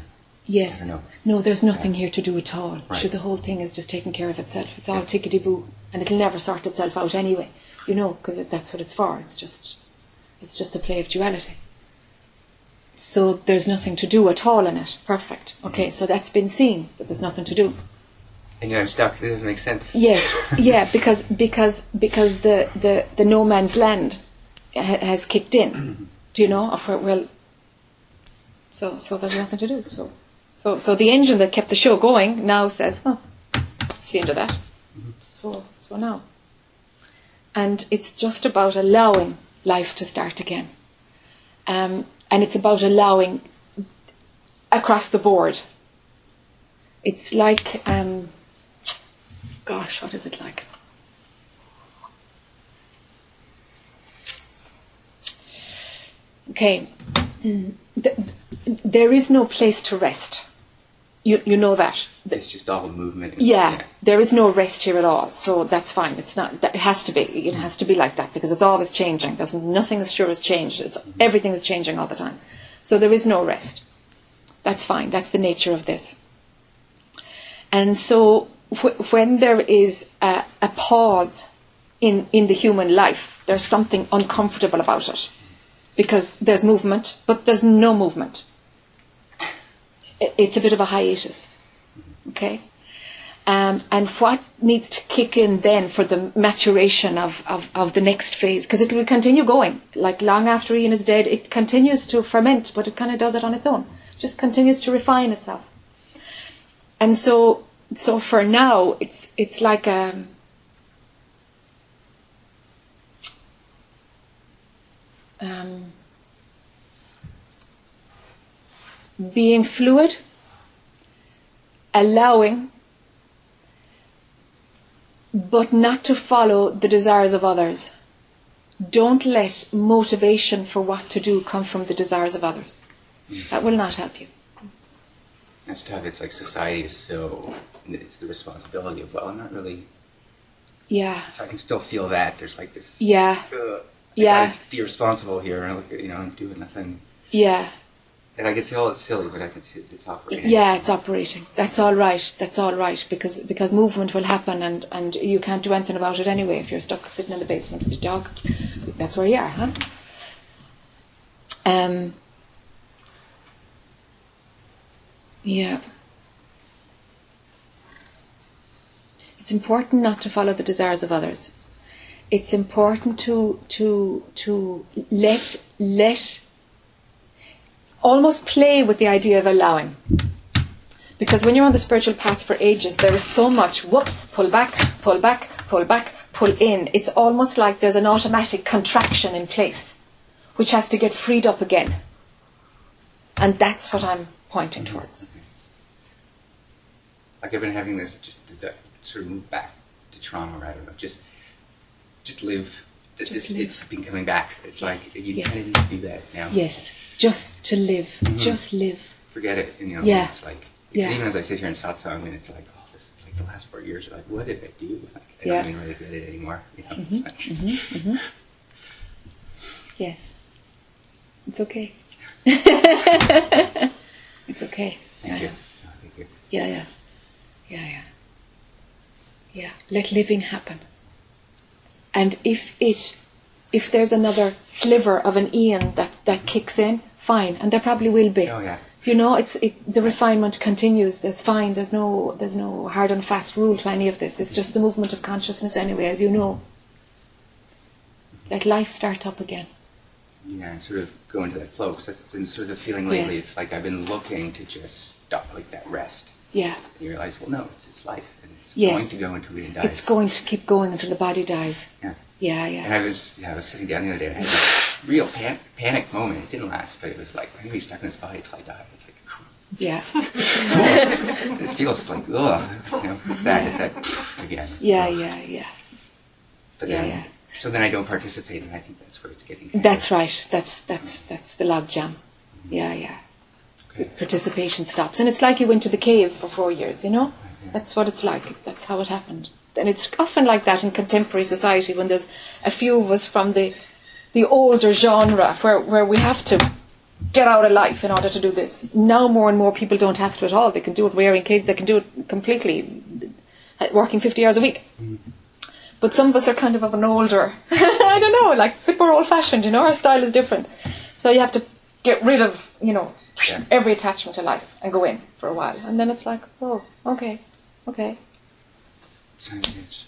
Yes. I don't know. No, there's nothing here to do at all. Right. Sure, the whole thing is just taking care of itself. It's all Yeah. tickety boo, and it'll never sort itself out anyway. You know, because that's what it's for. It's just, it's just a play of duality. So there's nothing to do at all in it. Perfect. Mm-hmm. Okay, so that's been seen that there's nothing to do. And I'm stuck. This doesn't make sense. Yes, <laughs> yeah, because because because the the, the no man's land ha- has kicked in. Do you know? Of where, well, so so there's nothing to do. So so so the engine that kept the show going now says, oh, it's the end of that. So so now, and it's just about allowing life to start again, um, and it's about allowing across the board. It's like. Um, gosh, what is it like? Okay, Mm. There is no place to rest. You you know that. It's just all movement. and- Yeah, there is no rest here at all. So that's fine. It's not. that- It has to be. It has to be like that because it's always changing. There's nothing as sure as change. It's everything is changing all the time. So there is no rest. That's fine. That's the nature of this. And so wh- when there is a, a pause in in the human life, there's something uncomfortable about it because there's movement, but there's no movement. It's a bit of a hiatus. Okay? Um, and what needs to kick in then for the maturation of, of, of the next phase? Because it will continue going. Like long after Ian is dead, it continues to ferment, but it kind of does it on its own. Just continues to refine itself. And so, so for now, it's, it's like a, um, being fluid, allowing, but not to follow the desires of others. Don't let motivation for what to do come from the desires of others. That will not help you. That's tough. It's like society is so. It's the responsibility of well, I'm not really. Yeah, So I can still feel that there's like this. yeah, Ugh, I Yeah. gotta be responsible here, and you know, I'm doing nothing. yeah, And I can see all it's silly, but I can see it's operating. yeah. It's operating. That's all right. That's all right because because movement will happen and and you can't do anything about it anyway if you're stuck sitting in the basement with your dog. That's where you are, huh? Um. Yeah. It's important not to follow the desires of others. It's important to to to let let almost play with the idea of allowing. Because when you're on the spiritual path for ages, there is so much whoops, pull back, pull back, pull back, pull in. It's almost like there's an automatic contraction in place, which has to get freed up again. And that's what I'm pointing towards. Like I've been having this just sort of move back to trauma, or I just just live. Just it's, live. it's been coming back. It's Yes, like you yes. kind of need to do that now. Yes, just to live, Mhm. just live. Forget it. You know, Yeah. it's like Yeah. even as I sit here in satsang, and it's like, oh, this is like the last four years. Like, what did I do? Like, I Yeah. don't even really get it anymore. You know, Mhm, it's like, mhm, mhm. Yes, it's okay. <laughs> it's okay. thank yeah, you. No, thank you. yeah, yeah, yeah, yeah. Yeah, let living happen. And if it, if there's another sliver of an Ian that, that kicks in, fine, and there probably will be. Oh yeah. You know, it's it, the refinement continues. There's fine. There's no there's no hard and fast rule to any of this. It's just the movement of consciousness anyway, as you know. Let life start up again. Yeah, and sort of go into that flow because that's been sort of the feeling lately. Yes. It's like I've been looking to just stop like that rest. Yeah, you realize, well, no, it's it's life, and it's Yes. going to go until it dies. it's going to keep going until the body dies. Yeah. Yeah, yeah. And yeah. I was, yeah, I was sitting down the other day. and I had this <sighs> real pan- panic moment. It didn't last, but it was like I'm gonna be stuck in this body till I die. It's like <sighs> Yeah, it feels like ugh, you know, it's that, it's that <sighs> again. yeah, yeah, yeah. But yeah, then, yeah. So then I don't participate, and I think that's where it's getting. That's right. That's that's that's the log jam. Mm-hmm. Yeah, yeah. Participation stops, and it's like you went to the cave for four years. You know, that's what it's like. That's how it happened. And it's often like that in contemporary society when there's a few of us from the the older genre where where we have to get out of life in order to do this. Now more and more people don't have to at all. They can do it wearing kids. They can do it completely, working 50 hours a week. But some of us are kind of of an older, <laughs> I don't know, like a bit more old fashioned, you know, our style is different. So you have to get rid of, you know, Yeah. every attachment to life and go in for a while. And then it's like, oh, okay, okay,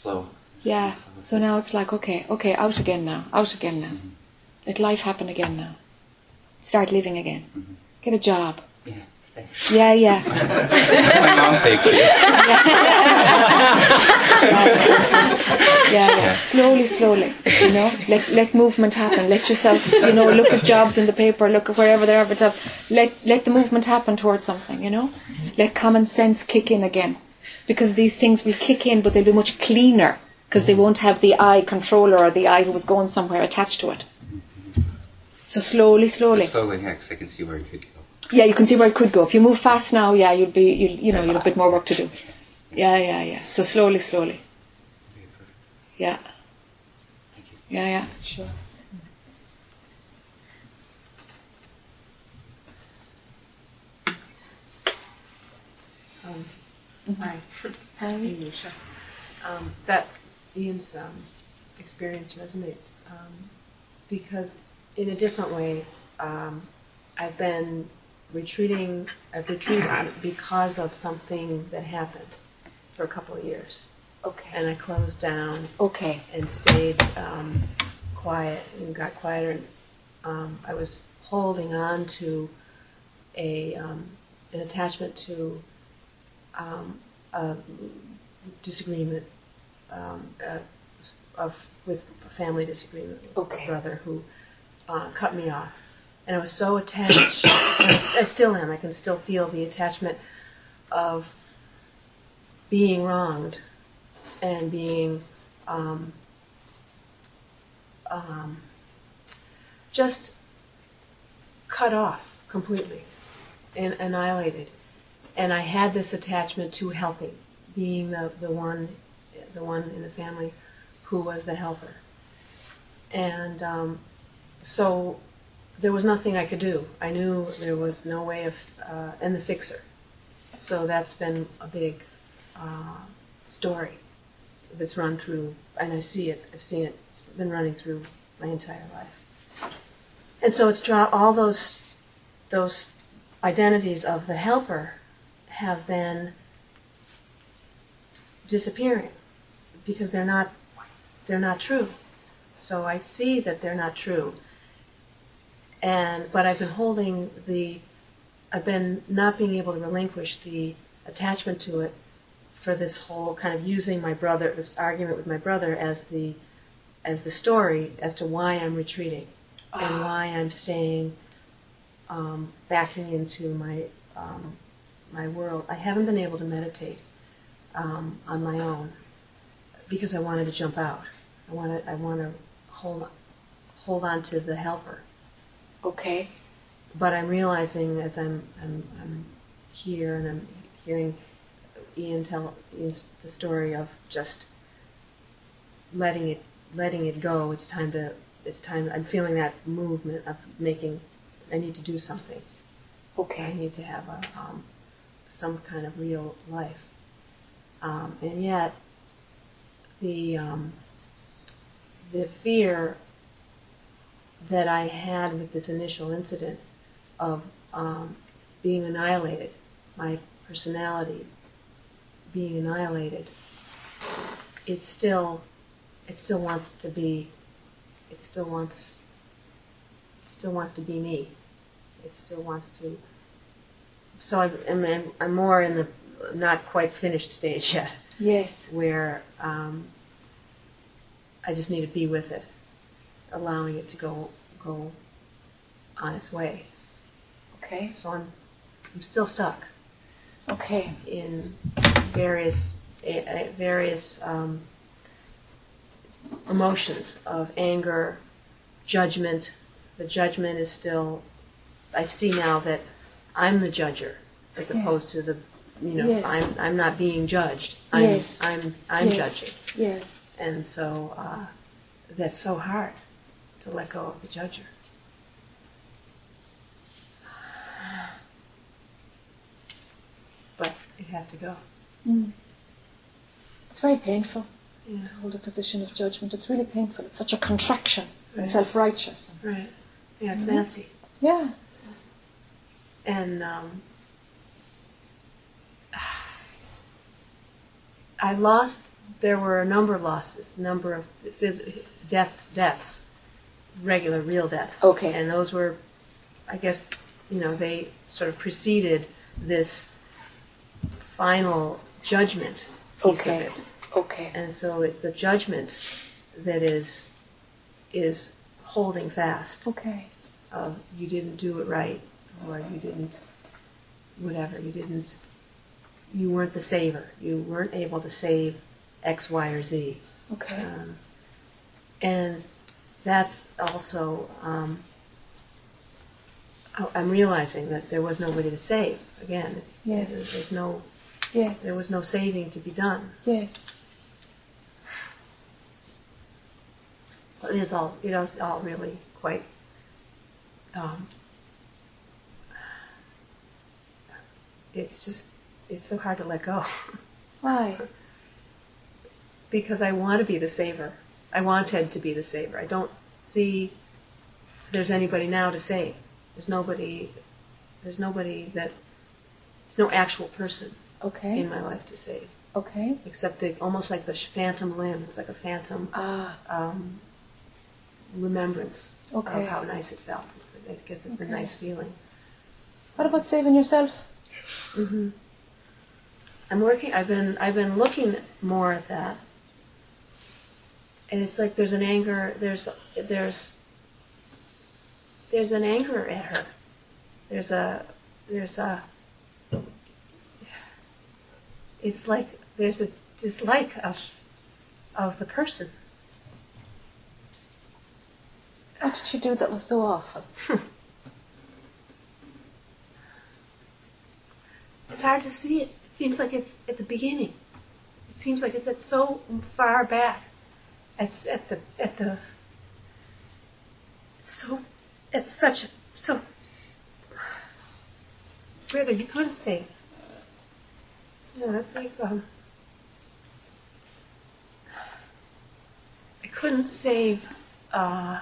flow. yeah. So now it's like, okay, okay, out again now, out again now. Let life happen again now. Start living again. Get a job. Yeah. Yeah, yeah. My mom thanks you. Yeah, yeah. Slowly, slowly. You know, let let movement happen. Let yourself, you know, look at jobs in the paper, look at wherever they're advertised. Let let the movement happen towards something. You know, let common sense kick in again, because these things will kick in, but they'll be much cleaner because they won't have the I controller or the I who was going somewhere attached to it. So slowly, slowly. Slowly, yeah, 'cause I can see where you could go. Yeah, you can see where it could go. If you move fast now, yeah, you'll be, you you know, you'll have a bit more work to do. Yeah, yeah, yeah. So slowly, slowly. Yeah. Yeah, yeah, sure. Um, Hi. Hi. Misha. Um, that Ian's um, experience resonates um, because, in a different way, um, I've been retreating. I've retreated because of something that happened for a couple of years, Okay. and I closed down Okay. and stayed um, quiet and got quieter. And, um, I was holding on to a um, an attachment to um, a disagreement um, uh, of with family disagreement with Okay. a brother who uh, cut me off, and I was so attached. I, still am. I can still feel the attachment of being wronged and being um, um, just cut off completely and annihilated. And I had this attachment to helping, being the, the one the one in the family who was the helper. And um, so there was nothing I could do. I knew there was no way of, uh, and the fixer. So that's been a big uh, story that's run through, and I see it, I've seen it, it's been running through my entire life. And so it's draw, all those, those identities of the helper have been disappearing because they're not, they're not true. So I see that they're not true. And, but I've been holding the, I've been not being able to relinquish the attachment to it for this whole kind of using my brother, this argument with my brother as the, as the story as to why I'm retreating and why I'm staying, um, backing into my um, my world. I haven't been able to meditate um, on my own because I wanted to jump out. I want to. I want to hold hold on to the helper. Okay. But I'm realizing as I'm I'm, I'm here and I'm hearing Ian tell Ian's, the story of just letting it letting it go. It's time to. It's time. I'm feeling that movement of making. I need to do something. Okay. I need to have a um, some kind of real life. Um, and yet, the um, the fear that I had with this initial incident of um, being annihilated, my personality being annihilated, it still it still wants to be it still wants it still wants to be me. It still wants to so I'm, I'm, I'm more in the not quite finished stage yet, Yes. where um, I just need to be with it, allowing it to go go on its way. Okay. So I'm I'm still stuck Okay. in various various um, emotions of anger, judgment. The judgment is still. I see now that I'm the judger as Yes. opposed to the. You know, Yes. I'm I'm not being judged. I'm Yes. I'm I'm Yes. judging, Yes. and so uh, that's so hard to let go of the judger. But it has to go. Mm. It's very painful Yeah. to hold a position of judgment. It's really painful. It's such a contraction. Right. It's self-righteous. Right. Yeah, it's Mhm. nasty. Yeah. And um, I lost. There were a number of losses, number of phys- deaths, deaths, regular, real deaths. Okay. And those were, I guess, you know, they sort of preceded this final judgment piece Okay. of it. Okay. And so it's the judgment that is is holding fast. Okay. of you didn't do it right or you didn't whatever you didn't you weren't the saver you weren't able to save x y or z Okay. um, and that's also um, i'm realizing that there was nobody to save again it's Yes. there's, there's no Yes. there was no saving to be done Yes. it is all it is all really quite um, it's just it's so hard to let go Why? <laughs> because I want to be the saver. I want Ted to be the saver. I don't see there's anybody now to save. There's nobody. There's nobody that. There's no actual person Okay. in my life to save, Okay. except the almost like the phantom limb. It's like a phantom Ah. um, remembrance Okay. of how nice it felt. It's the, I guess it's the nice feeling. What about saving yourself? Mm-hmm. I'm working. I've been I've been looking more at that, and it's like there's an anger. There's there's there's an anger at her. There's a there's a. It's like there's a dislike of of the person. What did you do that was so awful? <laughs> It's hard to see it. It seems like it's at the beginning. It seems like it's at so far back. It's at the at the so it's such so really you couldn't say yeah that's like um I couldn't save uh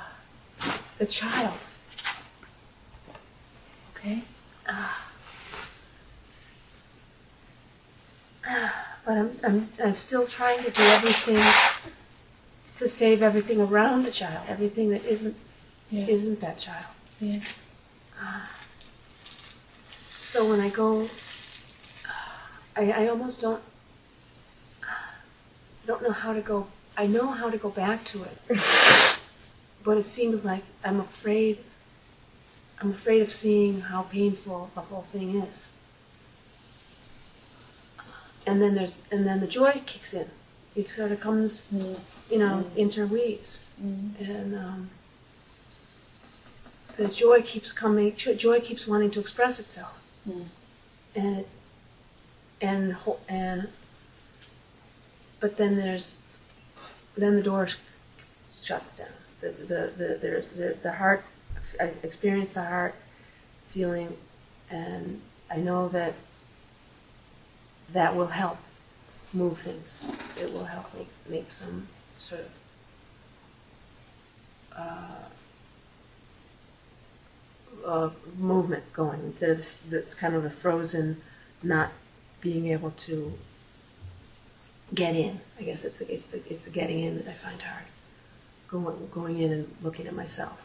the child. Okay. But I'm, I'm, I'm still trying to do everything to save everything around the child, everything that isn't Yes. isn't that child. Yes. Ah. So when I go, ah, I, I almost don't, I don't know how to go. I know how to go back to it, <laughs> but it seems like I'm afraid. I'm afraid of seeing how painful the whole thing is. and then there's and then the joy kicks in. It sort of comes, mm. You know, interweaves, and um, the joy keeps coming. Joy keeps wanting to express itself, and and and but then there's then the door shuts down. The the the the, the, the heart. I experience the heart feeling, and I know that that will help move things. It will help me make some sort of uh, uh, movement going instead of the kind of the frozen, not being able to get in. I guess it's the it's the it's the getting in that I find hard. Going going in and looking at myself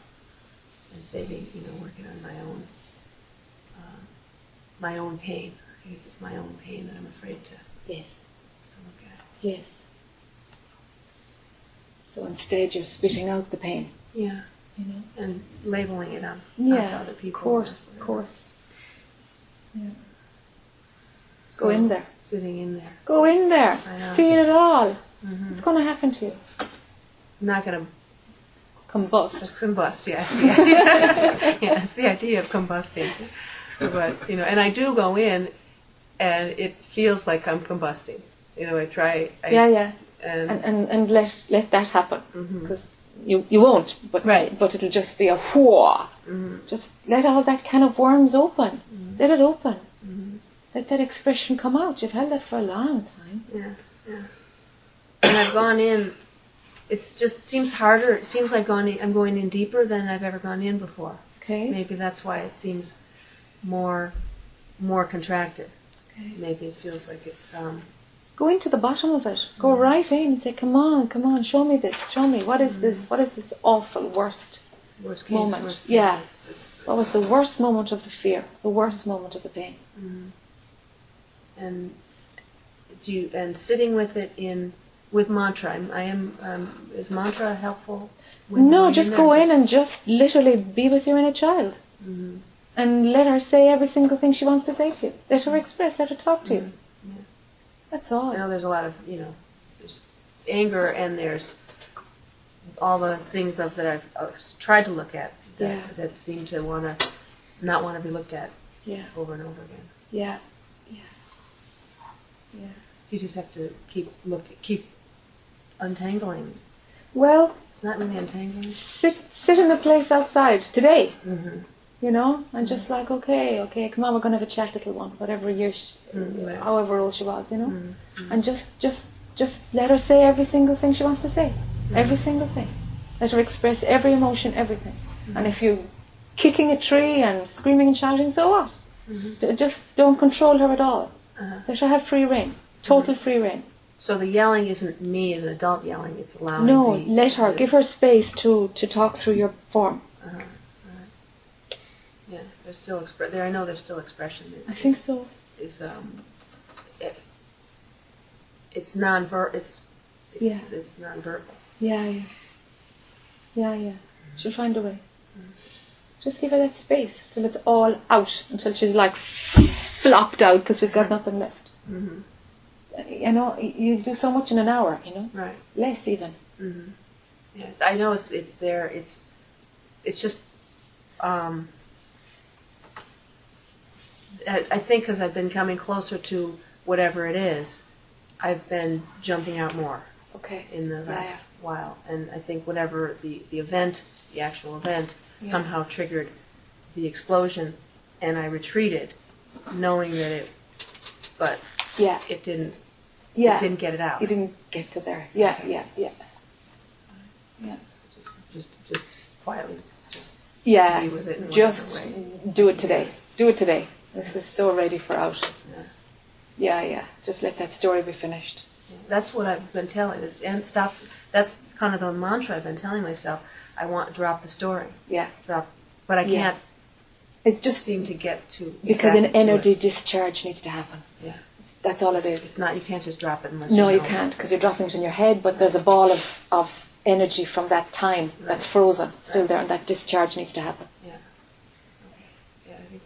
and saving, you know, working on my own uh, my own pain. I guess it's my own pain that I'm afraid to, Yes. to look at. Yes. So instead, you're spitting out the pain. Yeah, You know. and labeling it on Yeah. other Of people. course. Of course. Yeah. So, Go in there. Sitting in there. Go in there. Feel it all. hmm What's going to happen to you? I'm not going to Combust. combust. Yes, yeah, yeah, it's the idea of combusting. But you know, and I do go in, and it feels like I'm combusting. You know, I try. I, Yeah, yeah. And, And, and, and let, let that happen. Because you, you won't, but, Right. but it'll just be a whoa. Mhm. Just let all that can of worms open. Let it open. Mhm. Let that expression come out. You've held that for a long time. Yeah, yeah. And I've gone in. It's just seems harder. It seems like going. In, I'm going in deeper than I've ever gone in before. Okay? Maybe that's why it seems more, more contracted. Okay. Maybe it feels like it's. Um, Go into the bottom of it. Go right in and say, come on, come on, show me this. Show me. What is this? What is this awful, worst? worst case, Moment. worst Yeah. What was the worst moment of the fear? The worst moment of the pain? Mhm. and do you, and sitting with it in with mantra. I'm, I am. Um, is mantra helpful? no, just go in and just literally be with your inner child. Mhm. And let her say every single thing she wants to say to you. Let her express, let her talk to you. That's all. You know there's a lot of you know, there's anger and there's all the things of that I've, uh tried to look at that, Yeah. that seem to want to not want to be looked at Yeah, over and over again. yeah, yeah. Yeah. You just have to keep look keep untangling. Well, It's not really untangling. sit sit in a place outside today, Mm-hmm. You know, and just like, okay, okay, come on, we're going to have a chat, little one, whatever year, she, Mm, right. however old she was, you know, Mm-hmm. and just just just let her say every single thing she wants to say, every single thing. Let her express every emotion, everything. And if you're kicking a tree and screaming and shouting, so what? D- just don't control her at all. Uh-huh. Let her have free rein, total free rein. So the yelling isn't me as an adult yelling; it's allowing. No, the, let her, give her space to, to talk through your form. There's still expre- there. I know there's still expression. that I think so. Is um, it, it's non-ver. It's it's, Yeah. it's non-verbal. Yeah, yeah. Yeah, yeah. She'll find a way. Just give her that space till it's all out, until she's like flopped out because she's got nothing left. Mm-hmm. You know, you do so much in an hour, you know? Right. Less even. Mm-hmm. Yeah, I know it's it's there. It's it's just um, I, I think because I've been coming closer to whatever it is, I've been jumping out more Okay. in the last yeah. while, and I think whatever the the event, the actual event, Yeah. somehow triggered the explosion, and I retreated, knowing that it, but Yeah, it didn't. yeah. It didn't get it out. You didn't get to there. Yeah, yeah, yeah. Yeah. Just just quietly. Just Yeah, be with it in just way. do it today. Do it today. This is so ready for out. Yeah. Yeah, yeah. Just let that story be finished. That's what I've been telling. It's, and stop. That's kind of the mantra I've been telling myself. I want to drop the story. Yeah. Drop, but I can't It's just seem to get to because an energy discharge needs to happen. Yeah. It's, that's all it is. It's not. You can't just drop it unless. No, you, you can't because you're dropping it in your head, but there's a ball of, of energy from that time that's frozen, still there, and that discharge needs to happen. Yeah. Okay. Yeah, I think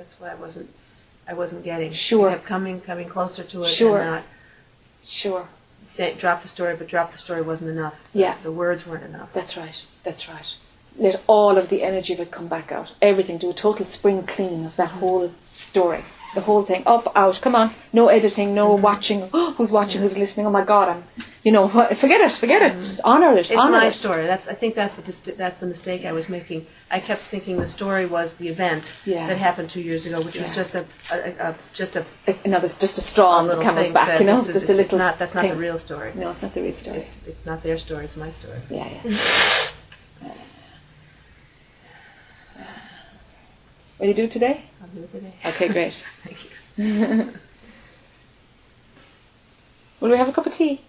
that's. Yeah, that's that's what I wasn't I wasn't getting. Sure. I kept coming, coming closer to it, Sure. and not Sure. say, drop the story, but drop the story wasn't enough. Yeah. The words weren't enough. That's right. That's right. Let all of the energy of it come back out. Everything. Do a total spring clean of that mm-hmm. whole story. The whole thing. Up, out. Come on. No editing. No mm-hmm. watching. <gasps> who's watching? Who's listening? Oh my God! I'm. You know. Forget it. Forget it. Mm-hmm. Just honor it. It's honor my it. story. That's I think that's the that's the mistake I was making. I kept thinking the story was the event Yeah. that happened two years ago, which Yeah. was just a, a, a just a there's just a straw on the little camel's thing back. said, You know, this is- just a it's little. Not, that's not thing. the real story. No, it's not the real story. It's, it's not their story. It's my story. Yeah, yeah. <laughs> Will you do it today? I'll do it today. Okay, great. <laughs> Thank you. <laughs> Will we have a cup of tea?